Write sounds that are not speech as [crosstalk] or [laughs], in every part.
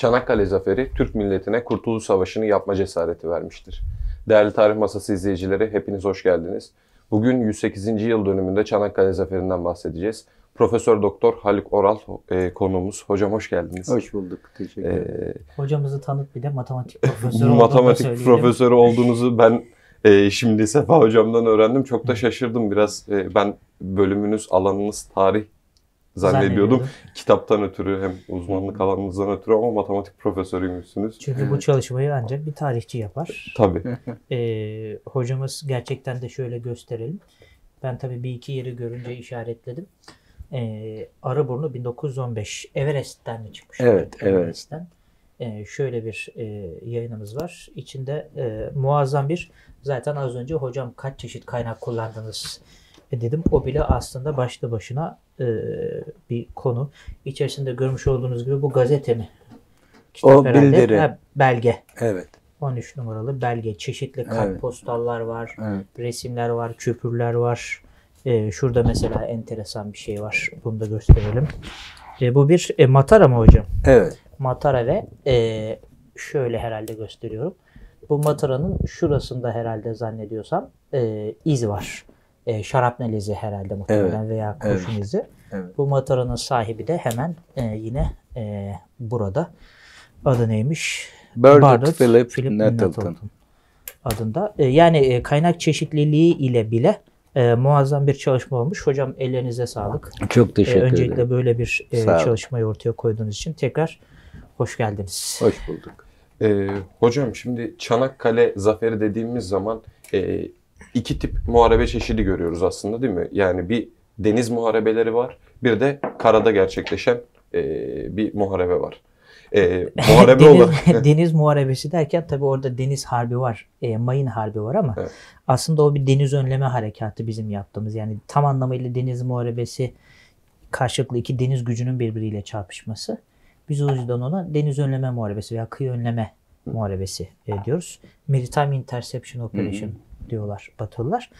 Çanakkale Zaferi Türk milletine Kurtuluş Savaşı'nı yapma cesareti vermiştir. Değerli Tarih Masası izleyicileri hepiniz hoş geldiniz. Bugün 108. yıl dönümünde Çanakkale Zaferi'nden bahsedeceğiz. Profesör Doktor Haluk Oral e, konuğumuz. Hocam hoş geldiniz. Hoş bulduk. Teşekkür ederim. E, Hocamızı tanıt bir de matematik profesörü [laughs] matematik profesörü olduğunuzu ben e, şimdi Sefa hocamdan öğrendim. Çok da şaşırdım biraz. E, ben bölümünüz, alanınız tarih zannediyordum. Kitaptan ötürü hem uzmanlık alanınızdan ötürü ama matematik profesörüymüşsünüz. Çünkü bu çalışmayı ancak bir tarihçi yapar. [laughs] Tabii. Ee, hocamız gerçekten de şöyle gösterelim. Ben tabii bir iki yeri görünce işaretledim. Ee, Arıburnu 1915 Everest'ten mi çıkmış? Evet, evet. Everest'ten. Ee, şöyle bir e, yayınımız var. İçinde e, muazzam bir zaten az önce hocam kaç çeşit kaynak kullandınız e, dedim. O bile aslında başlı başına e, bir konu. İçerisinde görmüş olduğunuz gibi bu gazete mi? O herhalde. bildiri. Ha, belge. Evet. 13 numaralı belge. Çeşitli Evet. kartpostallar var, Evet. resimler var, küpürler var. Ee, şurada mesela enteresan bir şey var. Bunu da gösterelim. Ee, bu bir e, matara mı hocam? Evet. Matara ve e, şöyle herhalde gösteriyorum. Bu mataranın şurasında herhalde zannediyorsam e, iz var. E, şarapnel izi herhalde muhtemelen veya kurşun evet. izi. Evet. Bu mataranın sahibi de hemen e, yine e, burada. Adı neymiş? Bernard Bernard Philip, Philip Nettleton. Nettleton adında. E, yani e, kaynak çeşitliliği ile bile e, muazzam bir çalışma olmuş. Hocam ellerinize sağlık. Çok E, teşekkür öncelikle ederim. böyle bir e, çalışmayı ortaya koyduğunuz için tekrar hoş geldiniz. Hoş bulduk. Ee, hocam şimdi Çanakkale Zaferi dediğimiz zaman e, iki tip muharebe çeşidi görüyoruz aslında değil mi? Yani bir deniz muharebeleri var, bir de karada gerçekleşen e, bir muharebe var. E, [laughs] muharebe deniz, olarak [laughs] deniz muharebesi derken tabii orada deniz harbi var, e, mayın harbi var ama Evet. aslında o bir deniz önleme harekatı bizim yaptığımız. Yani tam anlamıyla deniz muharebesi karşılıklı iki deniz gücünün birbiriyle çarpışması. Biz o yüzden ona deniz önleme muharebesi veya kıyı önleme muharebesi e, diyoruz. Maritime Interception Operation diyorlar Batılılar.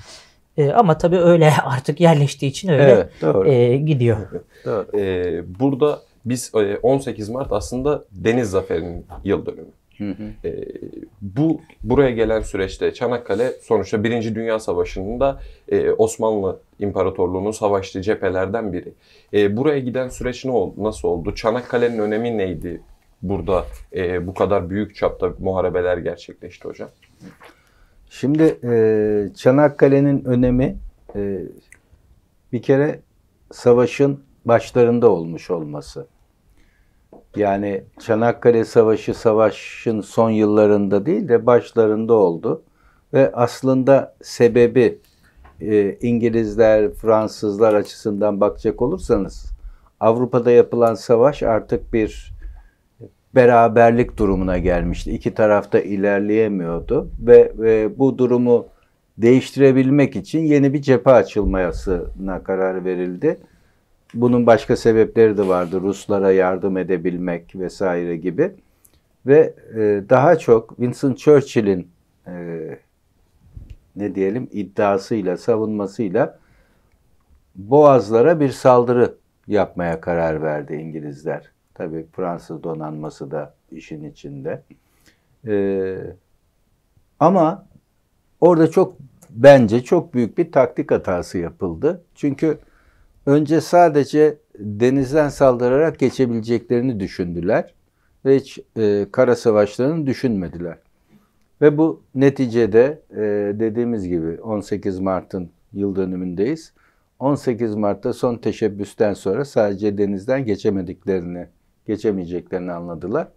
E, ama tabii öyle [laughs] artık yerleştiği için öyle Evet. Doğru. e, gidiyor. doğru. e, burada biz e, 18 Mart aslında Deniz Zaferi'nin yıl dönümü. Hı hı. E, bu buraya gelen süreçte Çanakkale sonuçta Birinci Dünya Savaşı'nda e, Osmanlı İmparatorluğu'nun savaştığı cephelerden biri. E, buraya giden süreç ne oldu? Nasıl oldu? Çanakkale'nin önemi neydi? Burada e, bu kadar büyük çapta muharebeler gerçekleşti hocam. Şimdi e, Çanakkale'nin önemi e, bir kere savaşın başlarında olmuş olması. Yani Çanakkale Savaşı savaşın son yıllarında değil de başlarında oldu. Ve aslında sebebi e, İngilizler, Fransızlar açısından bakacak olursanız Avrupa'da yapılan savaş artık bir beraberlik durumuna gelmişti. İki tarafta ilerleyemiyordu ve, ve bu durumu değiştirebilmek için yeni bir cephe açılmasına karar verildi. Bunun başka sebepleri de vardı. Ruslara yardım edebilmek vesaire gibi. Ve e, daha çok Winston Churchill'in e, ne diyelim iddiasıyla, savunmasıyla Boğazlara bir saldırı yapmaya karar verdi İngilizler. Tabii Fransız donanması da işin içinde. Ee, ama orada çok bence çok büyük bir taktik hatası yapıldı. Çünkü önce sadece denizden saldırarak geçebileceklerini düşündüler ve hiç e, kara savaşlarını düşünmediler. Ve bu neticede e, dediğimiz gibi 18 Mart'ın yıl dönümündeyiz. 18 Mart'ta son teşebbüsten sonra sadece denizden geçemediklerini, geçemeyeceklerini anladılar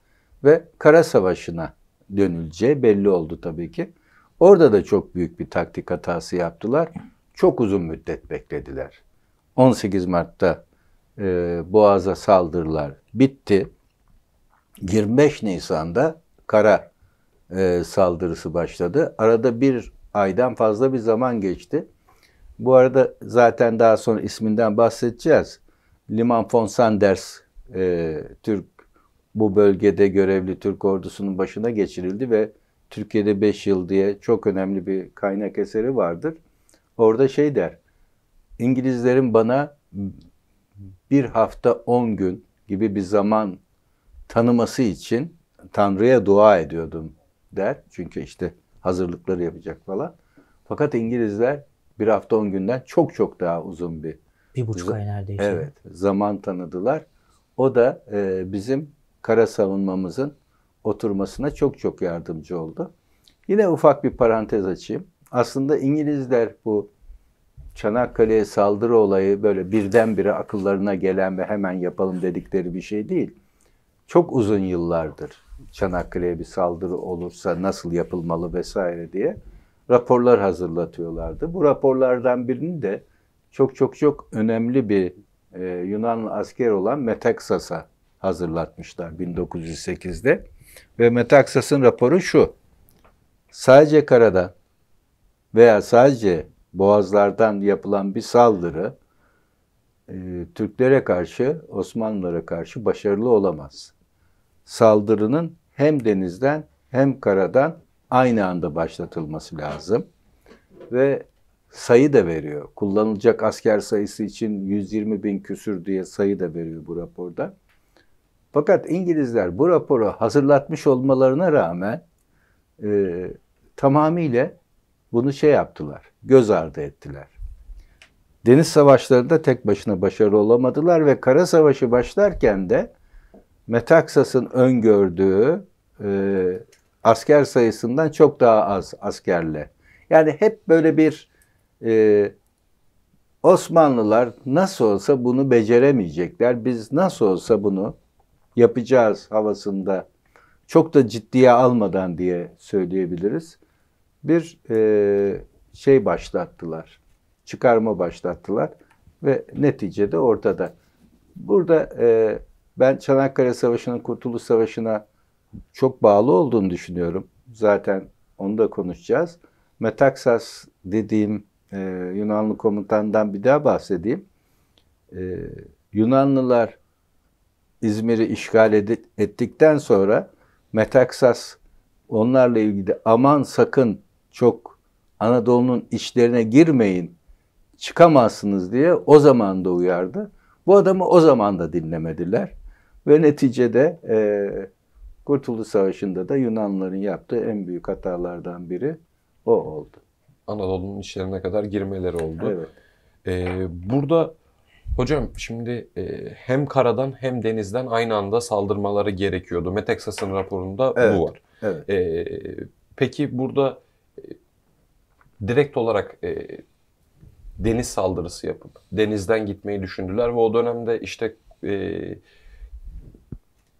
ve kara savaşına dönüleceği belli oldu tabii ki. Orada da çok büyük bir taktik hatası yaptılar. Çok uzun müddet beklediler. 18 Mart'ta e, Boğaz'a saldırılar bitti. 25 Nisan'da kara e, saldırısı başladı. Arada bir aydan fazla bir zaman geçti. Bu arada zaten daha sonra isminden bahsedeceğiz. Liman von Sanders e, Türk bu bölgede görevli Türk ordusunun başına geçirildi ve Türkiye'de 5 yıl diye çok önemli bir kaynak eseri vardır. Orada şey der, İngilizlerin bana bir hafta 10 gün gibi bir zaman tanıması için Tanrı'ya dua ediyordum der. Çünkü işte hazırlıkları yapacak falan. Fakat İngilizler bir hafta on günden çok çok daha uzun bir Bir buçuk ay neredeyse. evet zaman tanıdılar. O da e, bizim kara savunmamızın oturmasına çok çok yardımcı oldu. Yine ufak bir parantez açayım. Aslında İngilizler bu Çanakkale'ye saldırı olayı böyle birdenbire akıllarına gelen ve hemen yapalım dedikleri bir şey değil. Çok uzun yıllardır Çanakkale'ye bir saldırı olursa nasıl yapılmalı vesaire diye raporlar hazırlatıyorlardı. Bu raporlardan birini de çok çok çok önemli bir e, Yunanlı asker olan Metaxas'a hazırlatmışlar 1908'de. Ve Metaxas'ın raporu şu. Sadece karadan veya sadece boğazlardan yapılan bir saldırı e, Türklere karşı, Osmanlılara karşı başarılı olamaz. Saldırının hem denizden hem karadan aynı anda başlatılması lazım. Ve sayı da veriyor. Kullanılacak asker sayısı için 120 bin küsür diye sayı da veriyor bu raporda. Fakat İngilizler bu raporu hazırlatmış olmalarına rağmen e, tamamıyla bunu şey yaptılar, göz ardı ettiler. Deniz savaşlarında tek başına başarılı olamadılar ve kara savaşı başlarken de Metaksas'ın öngördüğü e, asker sayısından çok daha az askerle. Yani hep böyle bir e, Osmanlılar nasıl olsa bunu beceremeyecekler. Biz nasıl olsa bunu yapacağız havasında çok da ciddiye almadan diye söyleyebiliriz. Bir e, şey başlattılar. Çıkarma başlattılar ve neticede ortada. Burada e, ben Çanakkale Savaşı'nın Kurtuluş Savaşı'na çok bağlı olduğunu düşünüyorum. Zaten onu da konuşacağız. Metaksas dediğim e, Yunanlı komutandan bir daha bahsedeyim. E, Yunanlılar İzmir'i işgal ed- ettikten sonra Metaksas onlarla ilgili aman sakın çok Anadolu'nun içlerine girmeyin çıkamazsınız diye o zaman da uyardı. Bu adamı o zaman da dinlemediler. Ve neticede e, Kurtuluş Savaşı'nda da Yunanlıların yaptığı en büyük hatalardan biri o oldu. Anadolu'nun içlerine kadar girmeleri oldu. Evet. Ee, burada hocam şimdi e, hem karadan hem denizden aynı anda saldırmaları gerekiyordu. Metaxas'ın raporunda Evet. bu var. Evet. Ee, peki burada e, direkt olarak e, deniz saldırısı yapıp denizden gitmeyi düşündüler ve o dönemde işte e,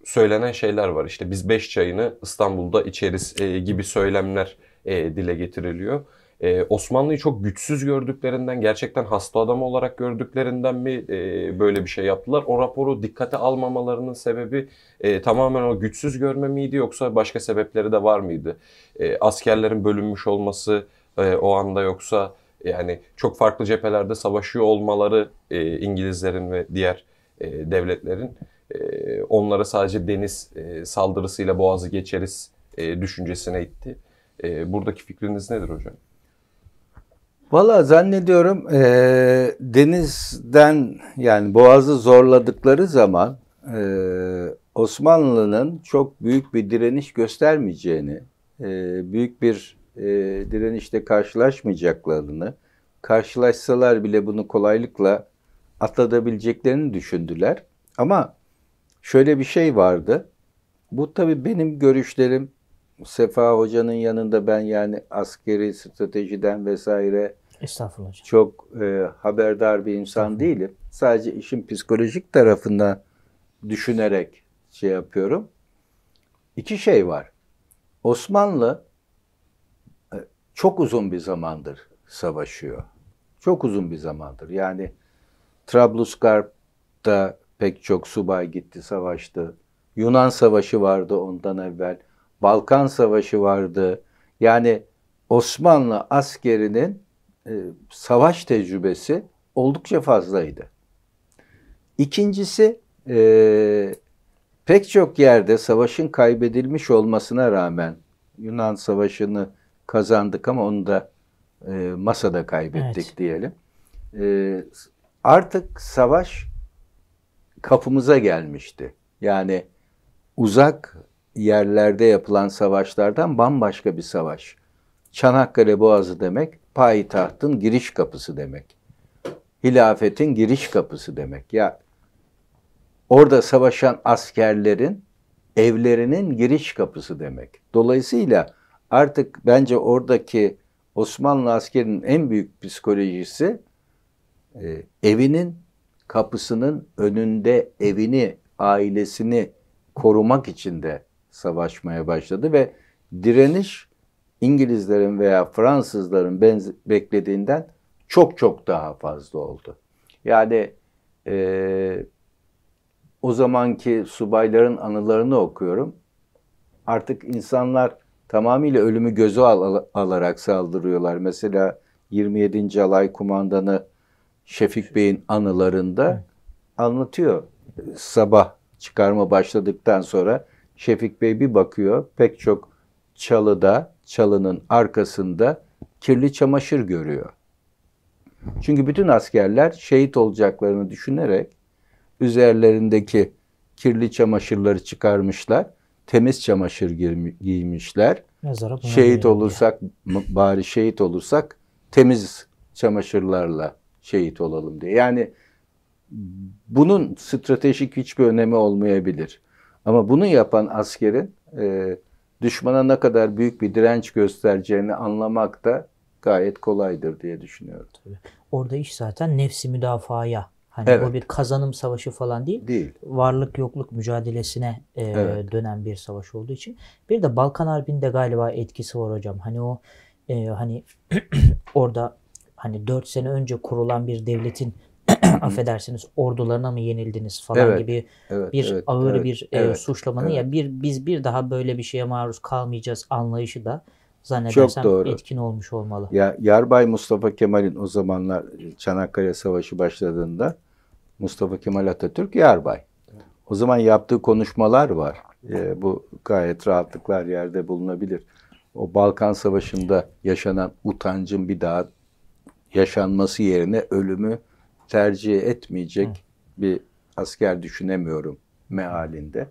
söylenen şeyler var. İşte biz beş çayını İstanbul'da içeriz e, gibi söylemler e, dile getiriliyor. E, Osmanlı'yı çok güçsüz gördüklerinden, gerçekten hasta adam olarak gördüklerinden mi e, böyle bir şey yaptılar? O raporu dikkate almamalarının sebebi e, tamamen o güçsüz görme miydi yoksa başka sebepleri de var mıydı? E, askerlerin bölünmüş olması e, o anda yoksa yani çok farklı cephelerde savaşıyor olmaları e, İngilizlerin ve diğer e, devletlerin e, onları sadece deniz e, saldırısıyla boğazı geçeriz e, düşüncesine itti. E, buradaki fikriniz nedir hocam? Valla zannediyorum eee, denizden yani boğazı zorladıkları zaman eee, Osmanlı'nın çok büyük bir direniş göstermeyeceğini, eee, büyük bir eee, direnişle karşılaşmayacaklarını, karşılaşsalar bile bunu kolaylıkla atlatabileceklerini düşündüler. Ama şöyle bir şey vardı. Bu tabii benim görüşlerim Sefa Hoca'nın yanında ben yani askeri stratejiden vesaire Estağfurullah hocam. çok e, haberdar bir insan değilim. Sadece işin psikolojik tarafından düşünerek şey yapıyorum. İki şey var. Osmanlı e, çok uzun bir zamandır savaşıyor. Çok uzun bir zamandır. Yani Trablusgarp'ta pek çok subay gitti, savaştı. Yunan Savaşı vardı ondan evvel. Balkan Savaşı vardı. Yani Osmanlı askerinin e, savaş tecrübesi oldukça fazlaydı. İkincisi e, pek çok yerde savaşın kaybedilmiş olmasına rağmen Yunan Savaşı'nı kazandık ama onu da e, masada kaybettik Evet. diyelim. E, artık savaş kapımıza gelmişti. Yani uzak yerlerde yapılan savaşlardan bambaşka bir savaş. Çanakkale Boğazı demek, payitahtın giriş kapısı demek. Hilafetin giriş kapısı demek. Ya orada savaşan askerlerin evlerinin giriş kapısı demek. Dolayısıyla artık bence oradaki Osmanlı askerinin en büyük psikolojisi e, evinin kapısının önünde evini, ailesini korumak için de savaşmaya başladı ve direniş İngilizlerin veya Fransızların benz- beklediğinden çok çok daha fazla oldu. Yani e, o zamanki subayların anılarını okuyorum. Artık insanlar tamamıyla ölümü göze al- alarak saldırıyorlar. Mesela 27. Alay Kumandanı Şefik Bey'in anılarında anlatıyor. Sabah çıkarma başladıktan sonra Şefik Bey bir bakıyor pek çok çalıda, çalının arkasında kirli çamaşır görüyor. Çünkü bütün askerler şehit olacaklarını düşünerek üzerlerindeki kirli çamaşırları çıkarmışlar. Temiz çamaşır giymişler. Mezara Şehit diye. olursak m- bari şehit olursak temiz çamaşırlarla şehit olalım diye. Yani bunun stratejik hiçbir önemi olmayabilir. Ama bunu yapan askerin e, düşmana ne kadar büyük bir direnç göstereceğini anlamak da gayet kolaydır diye düşünüyorum. Orada iş zaten nefsi müdafaya. Hani Evet. bu bir kazanım savaşı falan değil. Değil. Varlık yokluk mücadelesine e, Evet. dönen bir savaş olduğu için. Bir de Balkan Harbi'nde galiba etkisi var hocam. Hani o e, hani [clears throat] orada hani 4 sene önce kurulan bir devletin affedersiniz ordularına mı yenildiniz falan Evet. gibi Evet, bir evet, ağır evet, bir e, evet, suçlamanın evet. ya bir biz bir daha böyle bir şeye maruz kalmayacağız anlayışı da zannedersem doğru. etkin olmuş olmalı. Ya Yarbay Mustafa Kemal'in o zamanlar Çanakkale Savaşı başladığında Mustafa Kemal Atatürk yarbay. O zaman yaptığı konuşmalar var. Ee, bu gayet rahatlıklar yerde bulunabilir. O Balkan Savaşı'nda yaşanan utancın bir daha yaşanması yerine ölümü tercih etmeyecek bir asker düşünemiyorum mealinde.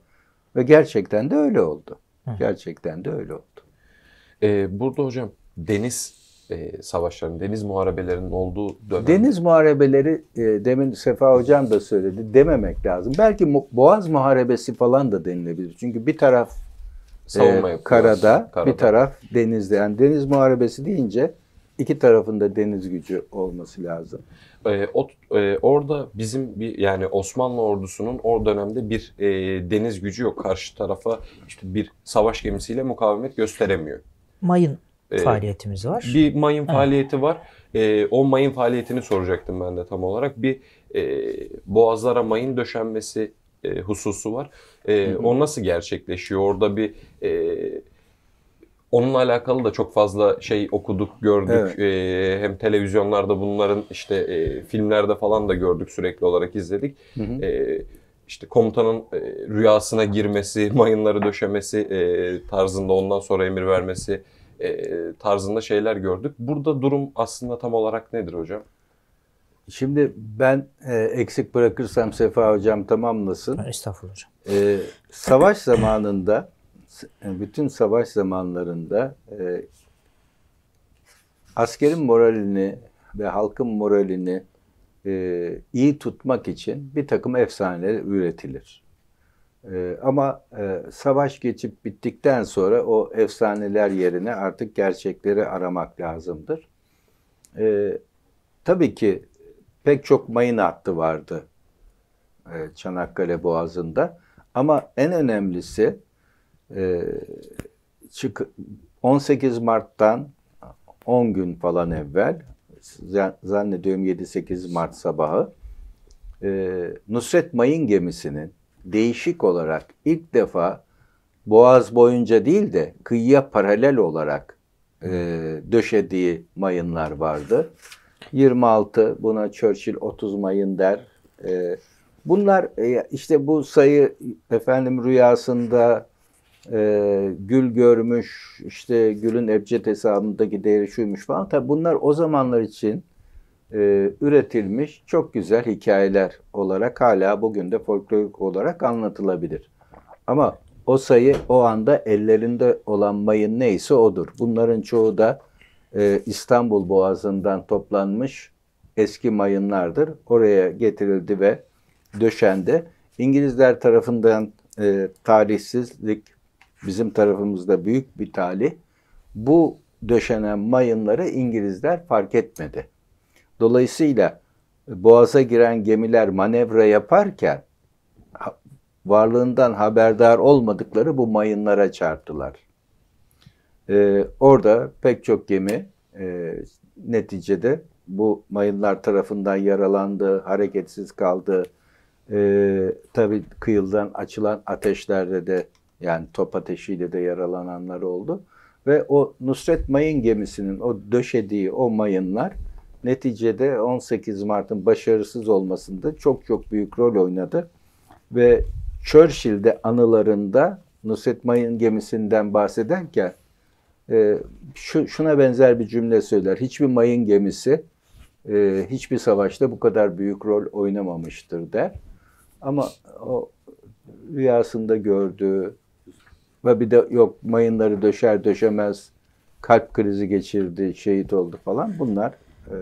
Ve gerçekten de öyle oldu. Gerçekten de öyle oldu. Ee, burada hocam deniz e, savaşlarının, deniz muharebelerinin olduğu dönem. Deniz muharebeleri e, demin Sefa Hocam da söyledi dememek lazım. Belki Boğaz muharebesi falan da denilebilir. Çünkü bir taraf savunma e, karada, Karada. bir taraf denizde. Yani deniz muharebesi deyince iki tarafında deniz gücü olması lazım. Ee, o, e, orada bizim bir yani Osmanlı ordusunun o dönemde bir e, deniz gücü yok. Karşı tarafa işte bir savaş gemisiyle mukavemet gösteremiyor. Mayın Ee, faaliyetimiz var. Bir mayın faaliyeti var. Ee, o mayın faaliyetini soracaktım ben de tam olarak. Bir e, boğazlara mayın döşenmesi e, hususu var. E, o nasıl gerçekleşiyor? Orada bir e, onunla alakalı da çok fazla şey okuduk, gördük. Evet. E, hem televizyonlarda bunların işte e, filmlerde falan da gördük sürekli olarak izledik. E, işte komutanın e, rüyasına girmesi, [laughs] mayınları döşemesi e, tarzında ondan sonra emir vermesi e, tarzında şeyler gördük. Burada durum aslında tam olarak nedir hocam? Şimdi ben e, eksik bırakırsam Sefa Hocam tamamlasın. Estağfurullah hocam. Ee, savaş zamanında, bütün savaş zamanlarında e, askerin moralini ve halkın moralini e, iyi tutmak için bir takım efsaneler üretilir. E, ama e, savaş geçip bittikten sonra o efsaneler yerine artık gerçekleri aramak lazımdır. E, tabii ki pek çok mayın hattı vardı e, Çanakkale Boğazı'nda. Ama en önemlisi e, 18 Mart'tan 10 gün falan evvel zan- zannediyorum 7-8 Mart sabahı e, Nusret Mayın gemisinin değişik olarak ilk defa Boğaz boyunca değil de kıyıya paralel olarak e, döşediği mayınlar vardı. 26 buna Churchill 30 mayın der. E, bunlar e, işte bu sayı efendim rüyasında e, gül görmüş işte gülün ebced hesabındaki değeri şuymuş falan. Tabi bunlar o zamanlar için e, üretilmiş çok güzel hikayeler olarak hala bugün de folklorik olarak anlatılabilir. Ama o sayı o anda ellerinde olan mayın neyse odur. Bunların çoğu da e, İstanbul Boğazı'ndan toplanmış eski mayınlardır. Oraya getirildi ve döşendi. İngilizler tarafından e, talihsizlik bizim tarafımızda büyük bir talih. Bu döşenen mayınları İngilizler fark etmedi. Dolayısıyla boğaza giren gemiler manevra yaparken varlığından haberdar olmadıkları bu mayınlara çarptılar. Ee, orada pek çok gemi e, neticede bu mayınlar tarafından yaralandı, hareketsiz kaldı. Ee, tabii kıyıdan açılan ateşlerde de yani top ateşiyle de yaralananlar oldu. Ve o Nusret Mayın gemisinin o döşediği o mayınlar neticede 18 Mart'ın başarısız olmasında çok çok büyük rol oynadı. Ve Churchill de anılarında Nusret Mayın gemisinden bahsederken e, şu, şuna benzer bir cümle söyler. Hiçbir mayın gemisi e, hiçbir savaşta bu kadar büyük rol oynamamıştır der. Ama o rüyasında gördüğü ve bir de yok mayınları döşer döşemez kalp krizi geçirdi, şehit oldu falan bunlar e,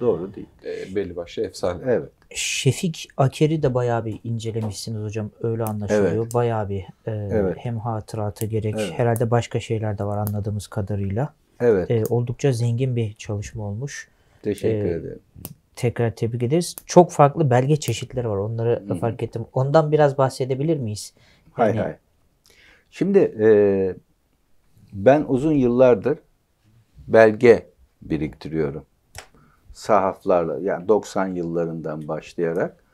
doğru değil. E, belli başlı efsane. Evet. Şefik Aker'i de bayağı bir incelemişsiniz hocam. Öyle anlaşılıyor. Bayağı bir e, Evet. hem hatıratı gerek Evet. herhalde başka şeyler de var anladığımız kadarıyla. Evet. E, oldukça zengin bir çalışma olmuş. Teşekkür e, ederim. Tekrar tebrik ederiz. Çok farklı belge çeşitleri var. Onları da fark ettim. Ondan biraz bahsedebilir miyiz? Hay Yani- hay. Şimdi e, ben uzun yıllardır belge biriktiriyorum. Sahaflarla yani 90 yıllarından başlayarak.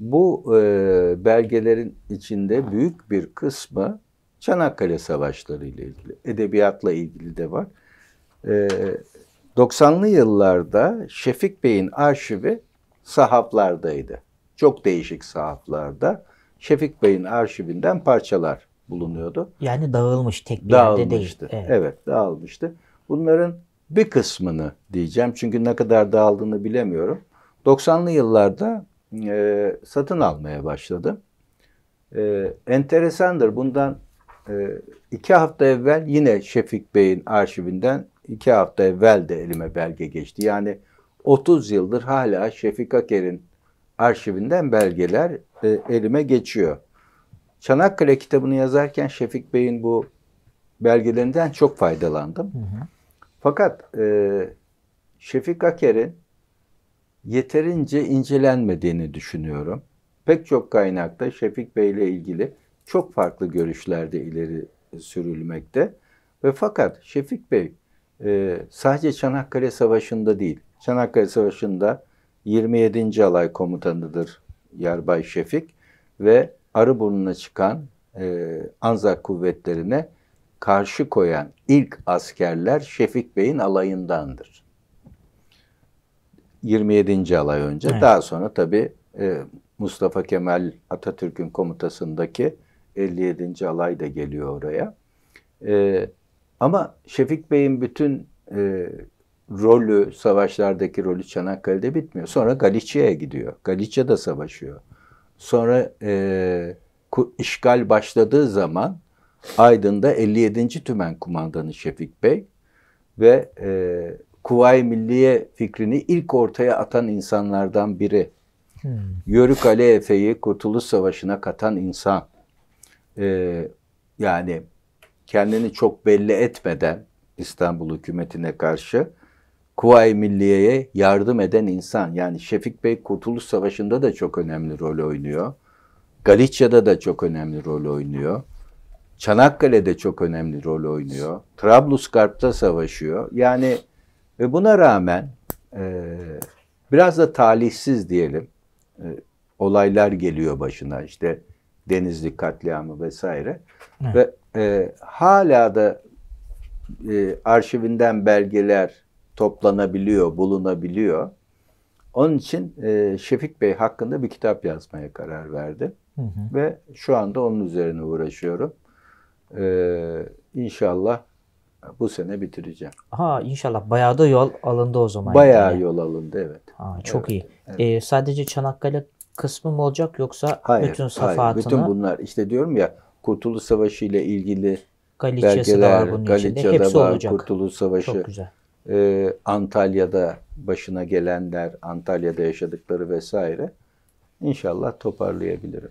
Bu e, belgelerin içinde büyük bir kısmı Çanakkale Savaşları ile ilgili. Edebiyatla ilgili de var. E, 90'lı yıllarda Şefik Bey'in arşivi sahaflardaydı. Çok değişik sahaflarda. Şefik Bey'in arşivinden parçalar bulunuyordu. Yani dağılmış tek bir yerde değil. Dağılmıştı. Evet. Evet. dağılmıştı. Bunların bir kısmını diyeceğim çünkü ne kadar dağıldığını bilemiyorum. 90'lı yıllarda e, satın almaya başladım. E, enteresandır. Bundan e, iki hafta evvel yine Şefik Bey'in arşivinden iki hafta evvel de elime belge geçti. Yani 30 yıldır hala Şefik Aker'in arşivinden belgeler e, elime geçiyor. Çanakkale kitabını yazarken Şefik Bey'in bu belgelerinden çok faydalandım. Fakat e, Şefik Aker'in yeterince incelenmediğini düşünüyorum. Pek çok kaynakta Şefik Bey ile ilgili çok farklı görüşlerde ileri sürülmekte. Ve fakat Şefik Bey e, sadece Çanakkale Savaşı'nda değil, Çanakkale Savaşı'nda 27. Alay Komutanıdır Yarbay Şefik ve Arıburnu'na çıkan e, Anzak kuvvetlerine karşı koyan ilk askerler Şefik Bey'in alayındandır. 27. alay önce. Evet. Daha sonra tabii e, Mustafa Kemal Atatürk'ün komutasındaki 57. alay da geliyor oraya. E, ama Şefik Bey'in bütün e, rolü, savaşlardaki rolü Çanakkale'de bitmiyor. Sonra Galicia'ya gidiyor. Galicia'da savaşıyor. Sonra e, işgal başladığı zaman Aydın'da 57. Tümen Kumandanı Şefik Bey ve e, Kuvayi Milliye fikrini ilk ortaya atan insanlardan biri. Hmm. Yörük Ali Efe'yi Kurtuluş Savaşı'na katan insan. E, yani kendini çok belli etmeden İstanbul hükümetine karşı Kuvayi Milliye'ye yardım eden insan. Yani Şefik Bey Kurtuluş Savaşı'nda da çok önemli rol oynuyor. Galicia'da da çok önemli rol oynuyor. Çanakkale'de çok önemli rol oynuyor. Trablusgarp'ta savaşıyor. Yani ve buna rağmen e, biraz da talihsiz diyelim e, olaylar geliyor başına işte Denizli katliamı vesaire Evet. ve e, hala da e, arşivinden belgeler toplanabiliyor, bulunabiliyor. Onun için e, Şefik Bey hakkında bir kitap yazmaya karar verdim. Hı hı. Ve şu anda onun üzerine uğraşıyorum. Ee, inşallah bu sene bitireceğim. Ha inşallah bayağı da yol alındı o zaman. Bayağı yani. yol alındı evet. Ha, çok Evet, iyi. Ee, sadece Çanakkale kısmı mı olacak yoksa Hayır, bütün hayır. safahatını? Bütün bunlar işte diyorum ya Kurtuluş Savaşı ile ilgili Galicia'sı da var bunun içinde. Hepsi var, olacak. Kurtuluş Savaşı. Çok güzel. Ee, Antalya'da başına gelenler, Antalya'da yaşadıkları vesaire. İnşallah toparlayabilirim.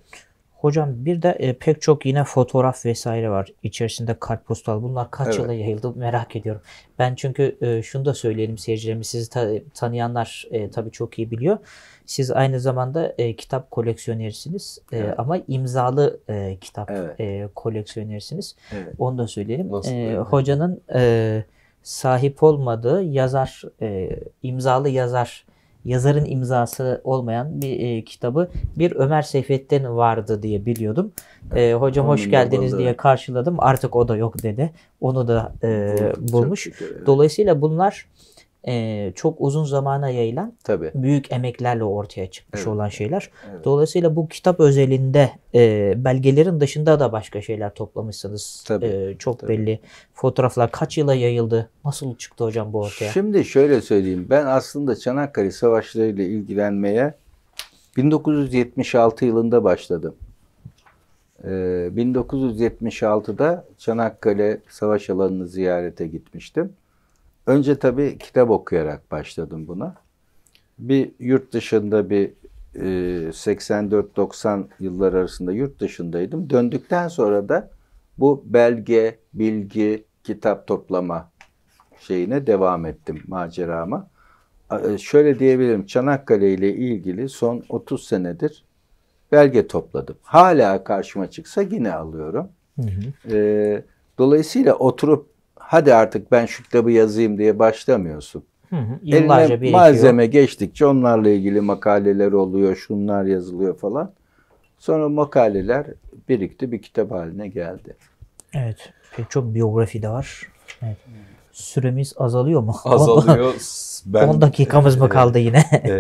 Hocam bir de e, pek çok yine fotoğraf vesaire var. İçerisinde kartpostal. Bunlar kaç Evet. yıla yayıldı merak ediyorum. Ben çünkü e, şunu da söyleyelim seyircilerimiz. Sizi ta- tanıyanlar e, tabii çok iyi biliyor. Siz aynı zamanda e, kitap koleksiyonerisiniz. E, Evet. Ama imzalı e, kitap Evet. e, koleksiyonerisiniz. Evet. Onu da söyleyelim. Nasıl E, hocanın e, sahip olmadığı yazar, e, imzalı yazar, yazarın imzası olmayan bir e, kitabı bir Ömer Seyfettin vardı diye biliyordum. E, hocam hoş Onun geldiniz babalığı. diye karşıladım. Artık o da yok dedi. Onu da e, bulmuş. Dolayısıyla bunlar e, çok uzun zamana yayılan Tabii. büyük emeklerle ortaya çıkmış Evet. olan şeyler. Evet. Dolayısıyla bu kitap özelinde e, belgelerin dışında da başka şeyler toplamışsınız. Tabii, E, çok tabii. belli. Fotoğraflar kaç yıla yayıldı? Nasıl çıktı hocam bu ortaya? Şimdi şöyle söyleyeyim. Ben aslında Çanakkale Savaşları ile ilgilenmeye 1976 yılında başladım. Ee, 1976'da Çanakkale Savaş alanını ziyarete gitmiştim. Önce tabii kitap okuyarak başladım buna. Bir yurt dışında bir e, 84-90 yıllar arasında yurt dışındaydım. Döndükten sonra da bu belge, bilgi, kitap toplama şeyine devam ettim macerama. A- Şöyle diyebilirim Çanakkale ile ilgili son 30 senedir belge topladım. Hala karşıma çıksa yine alıyorum. Hı hı. Ee, dolayısıyla oturup hadi artık ben şu kitabı yazayım diye başlamıyorsun. Hı hı. Yıllarca Eline birikiyor. malzeme geçtikçe onlarla ilgili makaleler oluyor, şunlar yazılıyor falan. Sonra makaleler birikti bir kitap haline geldi. Evet. Pek çok biyografi de var. Evet. Süremiz azalıyor mu? [laughs] Azalıyor. Ben 10 dakikamız mı e, kaldı yine? [laughs] e,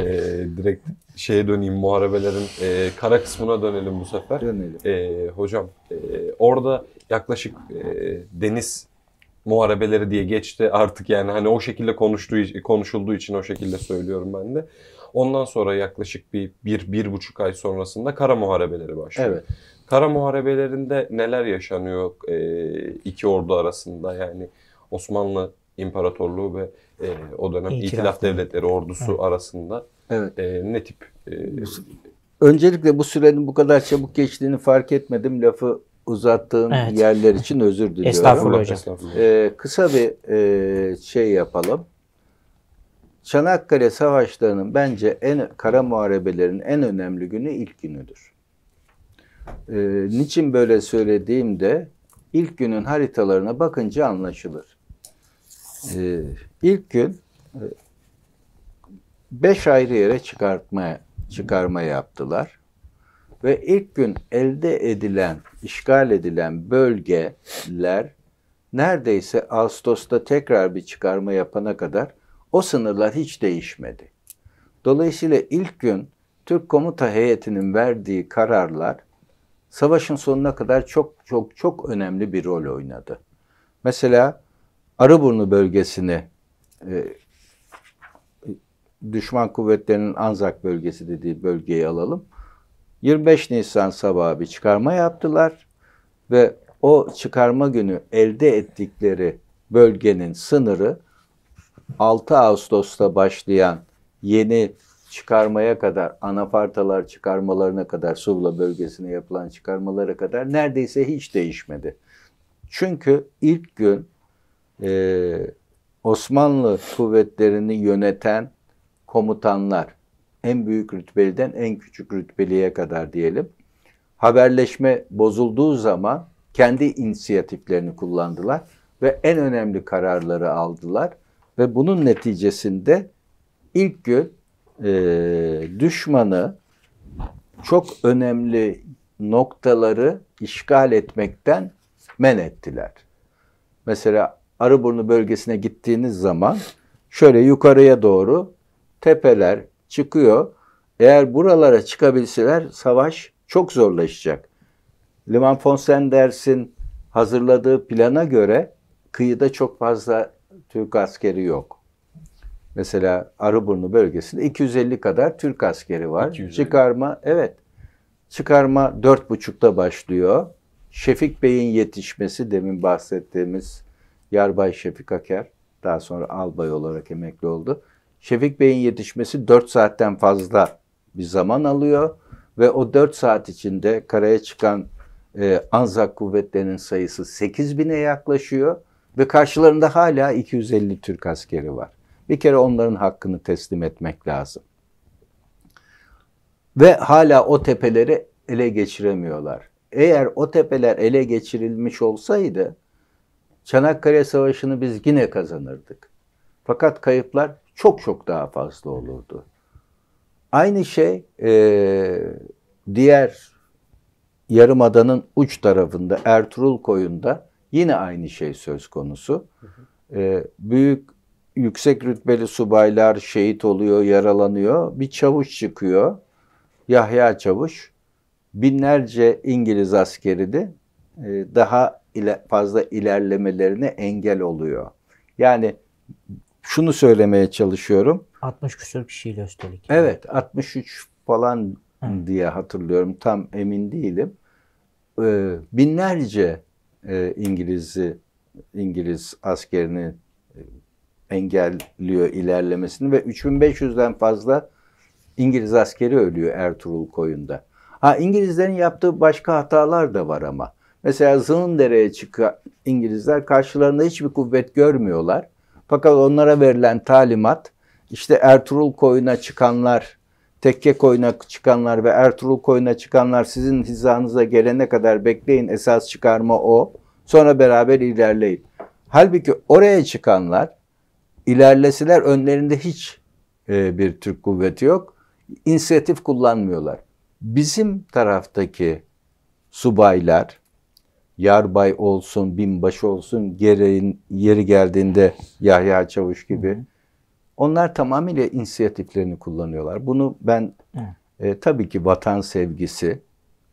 direkt şeye döneyim muharebelerin e, kara kısmına dönelim bu sefer. Dönelim. E, hocam e, orada yaklaşık e, deniz muharebeleri diye geçti artık yani hani o şekilde konuştuğu konuşulduğu için o şekilde söylüyorum ben de. Ondan sonra yaklaşık bir, bir, bir buçuk ay sonrasında kara muharebeleri başlıyor. Evet. Kara muharebelerinde neler yaşanıyor e, iki ordu arasında yani Osmanlı İmparatorluğu ve e, o dönem İtilaf İtilaf Devletleri ordusu Evet. arasında Evet. e, ne tip e, Öncelikle bu sürenin bu kadar çabuk geçtiğini fark etmedim. Lafı uzattığım Evet. yerler için özür diliyorum. Estağfurullah hocam. estağfurullah. Ee, kısa bir e, şey yapalım. Çanakkale Savaşları'nın bence en kara muharebelerin en önemli günü ilk günüdür. Ee, niçin böyle söylediğimde ilk günün haritalarına bakınca anlaşılır. Ee, ilk gün e, beş ayrı yere çıkartma çıkarma yaptılar ve ilk gün elde edilen, işgal edilen bölgeler neredeyse Ağustos'ta tekrar bir çıkarma yapana kadar o sınırlar hiç değişmedi. Dolayısıyla ilk gün Türk komuta heyetinin verdiği kararlar savaşın sonuna kadar çok çok çok önemli bir rol oynadı. Mesela Arıburnu bölgesini e, düşman kuvvetlerinin Anzak bölgesi dediği bölgeyi alalım. 25 Nisan sabahı bir çıkarma yaptılar ve o çıkarma günü elde ettikleri bölgenin sınırı 6 Ağustos'ta başlayan yeni çıkarmaya kadar, anafartalar çıkarmalarına kadar, Suvla bölgesine yapılan çıkarmalara kadar neredeyse hiç değişmedi. Çünkü ilk gün e, Osmanlı kuvvetlerini yöneten komutanlar, en büyük rütbeliden en küçük rütbeliye kadar diyelim, haberleşme bozulduğu zaman kendi inisiyatiflerini kullandılar ve en önemli kararları aldılar ve bunun neticesinde ilk gün e, düşmanı çok önemli noktaları işgal etmekten men ettiler. Mesela Arıburnu bölgesine gittiğiniz zaman şöyle yukarıya doğru tepeler çıkıyor. Eğer buralara çıkabilseler savaş çok zorlaşacak. Liman von Senders'in hazırladığı plana göre kıyıda çok fazla Türk askeri yok. Mesela Arıburnu bölgesinde 250 kadar Türk askeri var. 250. Çıkarma evet. Çıkarma dört buçukta başlıyor. Şefik Bey'in yetişmesi demin bahsettiğimiz Yarbay Şefik Aker daha sonra albay olarak emekli oldu. Şefik Bey'in yetişmesi 4 saatten fazla bir zaman alıyor ve o 4 saat içinde karaya çıkan e, Anzak kuvvetlerinin sayısı 8 bine yaklaşıyor ve karşılarında hala 250 Türk askeri var. Bir kere onların hakkını teslim etmek lazım. Ve hala o tepeleri ele geçiremiyorlar. Eğer o tepeler ele geçirilmiş olsaydı Çanakkale Savaşı'nı biz yine kazanırdık. Fakat kayıplar çok çok daha fazla olurdu. Aynı şey e, diğer yarımadanın uç tarafında Ertuğrul koyunda yine aynı şey söz konusu. E, büyük yüksek rütbeli subaylar şehit oluyor, yaralanıyor. Bir çavuş çıkıyor. Yahya Çavuş binlerce İngiliz askeri de e, daha ile, fazla ilerlemelerine engel oluyor. Yani şunu söylemeye çalışıyorum. 60 küsur kişiyle üstelik. Evet 63 falan Hı. diye hatırlıyorum. Tam emin değilim. Ee, binlerce e, İngiliz'i İngiliz askerini e, engelliyor ilerlemesini ve 3500'den fazla İngiliz askeri ölüyor Ertuğrul koyunda. Ha İngilizlerin yaptığı başka hatalar da var ama. Mesela Zığındere'ye çıkan İngilizler karşılarında hiçbir kuvvet görmüyorlar. Fakat onlara verilen talimat işte Ertuğrul koyuna çıkanlar, Tekke koyuna çıkanlar ve Ertuğrul koyuna çıkanlar sizin hizanıza gelene kadar bekleyin esas çıkarma o. Sonra beraber ilerleyin. Halbuki oraya çıkanlar ilerleseler önlerinde hiç e, bir Türk kuvveti yok. İnisiyatif kullanmıyorlar. Bizim taraftaki subaylar, yarbay olsun, binbaşı olsun, gereğin yeri geldiğinde Yahya Çavuş gibi onlar tamamıyla inisiyatiflerini kullanıyorlar. Bunu ben e, tabii ki vatan sevgisi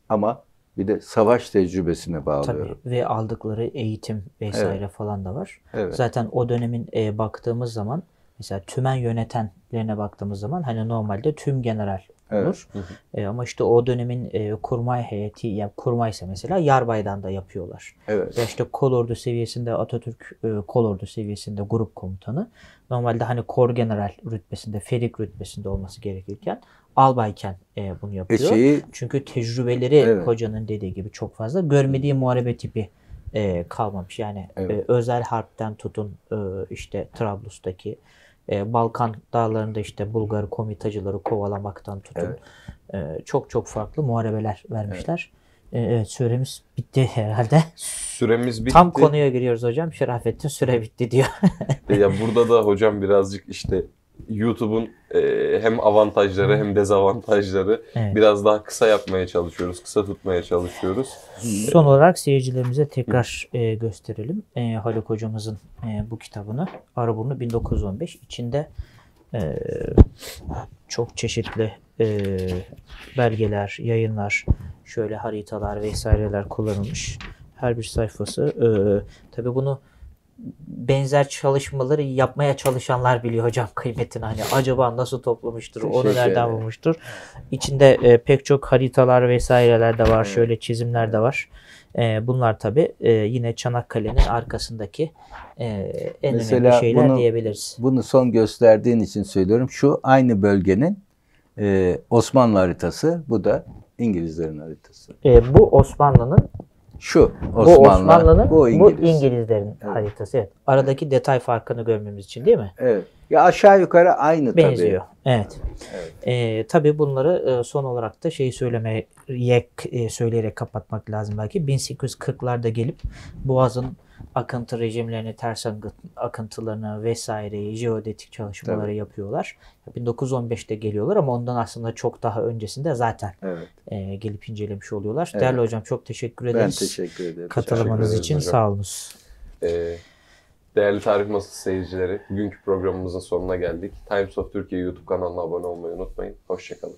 ama bir de savaş tecrübesine bağlıyorum. Tabii ve aldıkları eğitim vesaire falan da var. Evet. Zaten o dönemin e, baktığımız zaman mesela tümen yönetenlerine baktığımız zaman hani normalde tüm general Evet. olur. E, ama işte o dönemin e, kurmay heyeti yani kurmaysa mesela yarbaydan da yapıyorlar. Evet. Ya işte kolordu seviyesinde Atatürk e, kolordu seviyesinde grup komutanı. Normalde hani kor general rütbesinde, ferik rütbesinde olması gerekirken albayken e, bunu E yapıyor. şeyi Çünkü tecrübeleri Evet. hocanın dediği gibi çok fazla. Görmediği muharebe tipi e, kalmamış. Yani Evet. e, özel harpten tutun e, işte Trablus'taki e, Balkan dağlarında işte Bulgar komitacıları kovalamaktan tutun. E, çok çok farklı muharebeler vermişler. E, evet süremiz bitti herhalde. Süremiz bitti. Tam konuya giriyoruz hocam. Şerafettin süre bitti diyor. Ya [laughs] burada da hocam birazcık işte YouTube'un e, hem avantajları hem dezavantajları Evet. biraz daha kısa yapmaya çalışıyoruz. Kısa tutmaya çalışıyoruz. Son olarak seyircilerimize tekrar e, gösterelim. E, Haluk hocamızın e, bu kitabını Arıburnu 1915 içinde e, çok çeşitli e, belgeler, yayınlar, şöyle haritalar vesaireler kullanılmış. Her bir sayfası. E, tabii bunu benzer çalışmaları yapmaya çalışanlar biliyor hocam kıymetini. Hani acaba nasıl toplamıştır, onu nereden bulmuştur. İçinde e, pek çok haritalar vesaireler de var. Şöyle çizimler de var. E, bunlar tabi yine Çanakkale'nin arkasındaki e, en Mesela önemli şeyler bunu- diyebiliriz. bunu son gösterdiğin için söylüyorum. Şu aynı bölgenin e, Osmanlı haritası, bu da İngilizlerin haritası. E, bu Osmanlı'nın, Şu bu Osmanlı, Osmanlı'nın, bu bu, İngiliz. İngilizlerin haritası. Evet. Aradaki detay farkını görmemiz için değil mi? Evet. Ya aşağı yukarı aynı Benziyor. tabii. Evet. Ee, tabii bunları e, son olarak da şeyi söylemeye e, söyleyerek kapatmak lazım belki. 1840'larda gelip Boğaz'ın akıntı rejimlerini, ters akı- akıntılarını vesaireyi, jeodetik çalışmaları Tabii. yapıyorlar. 1915'te geliyorlar ama ondan aslında çok daha öncesinde zaten Evet. e, gelip incelemiş oluyorlar. Evet. Değerli hocam çok teşekkür Ben ederiz. teşekkür ederim. Katılımınız Teşekkür için hocam. sağ olunuz. E, değerli Tarih Masası seyircileri, bugünkü programımızın sonuna geldik. Times of Türkiye YouTube kanalına abone olmayı unutmayın. Hoşçakalın.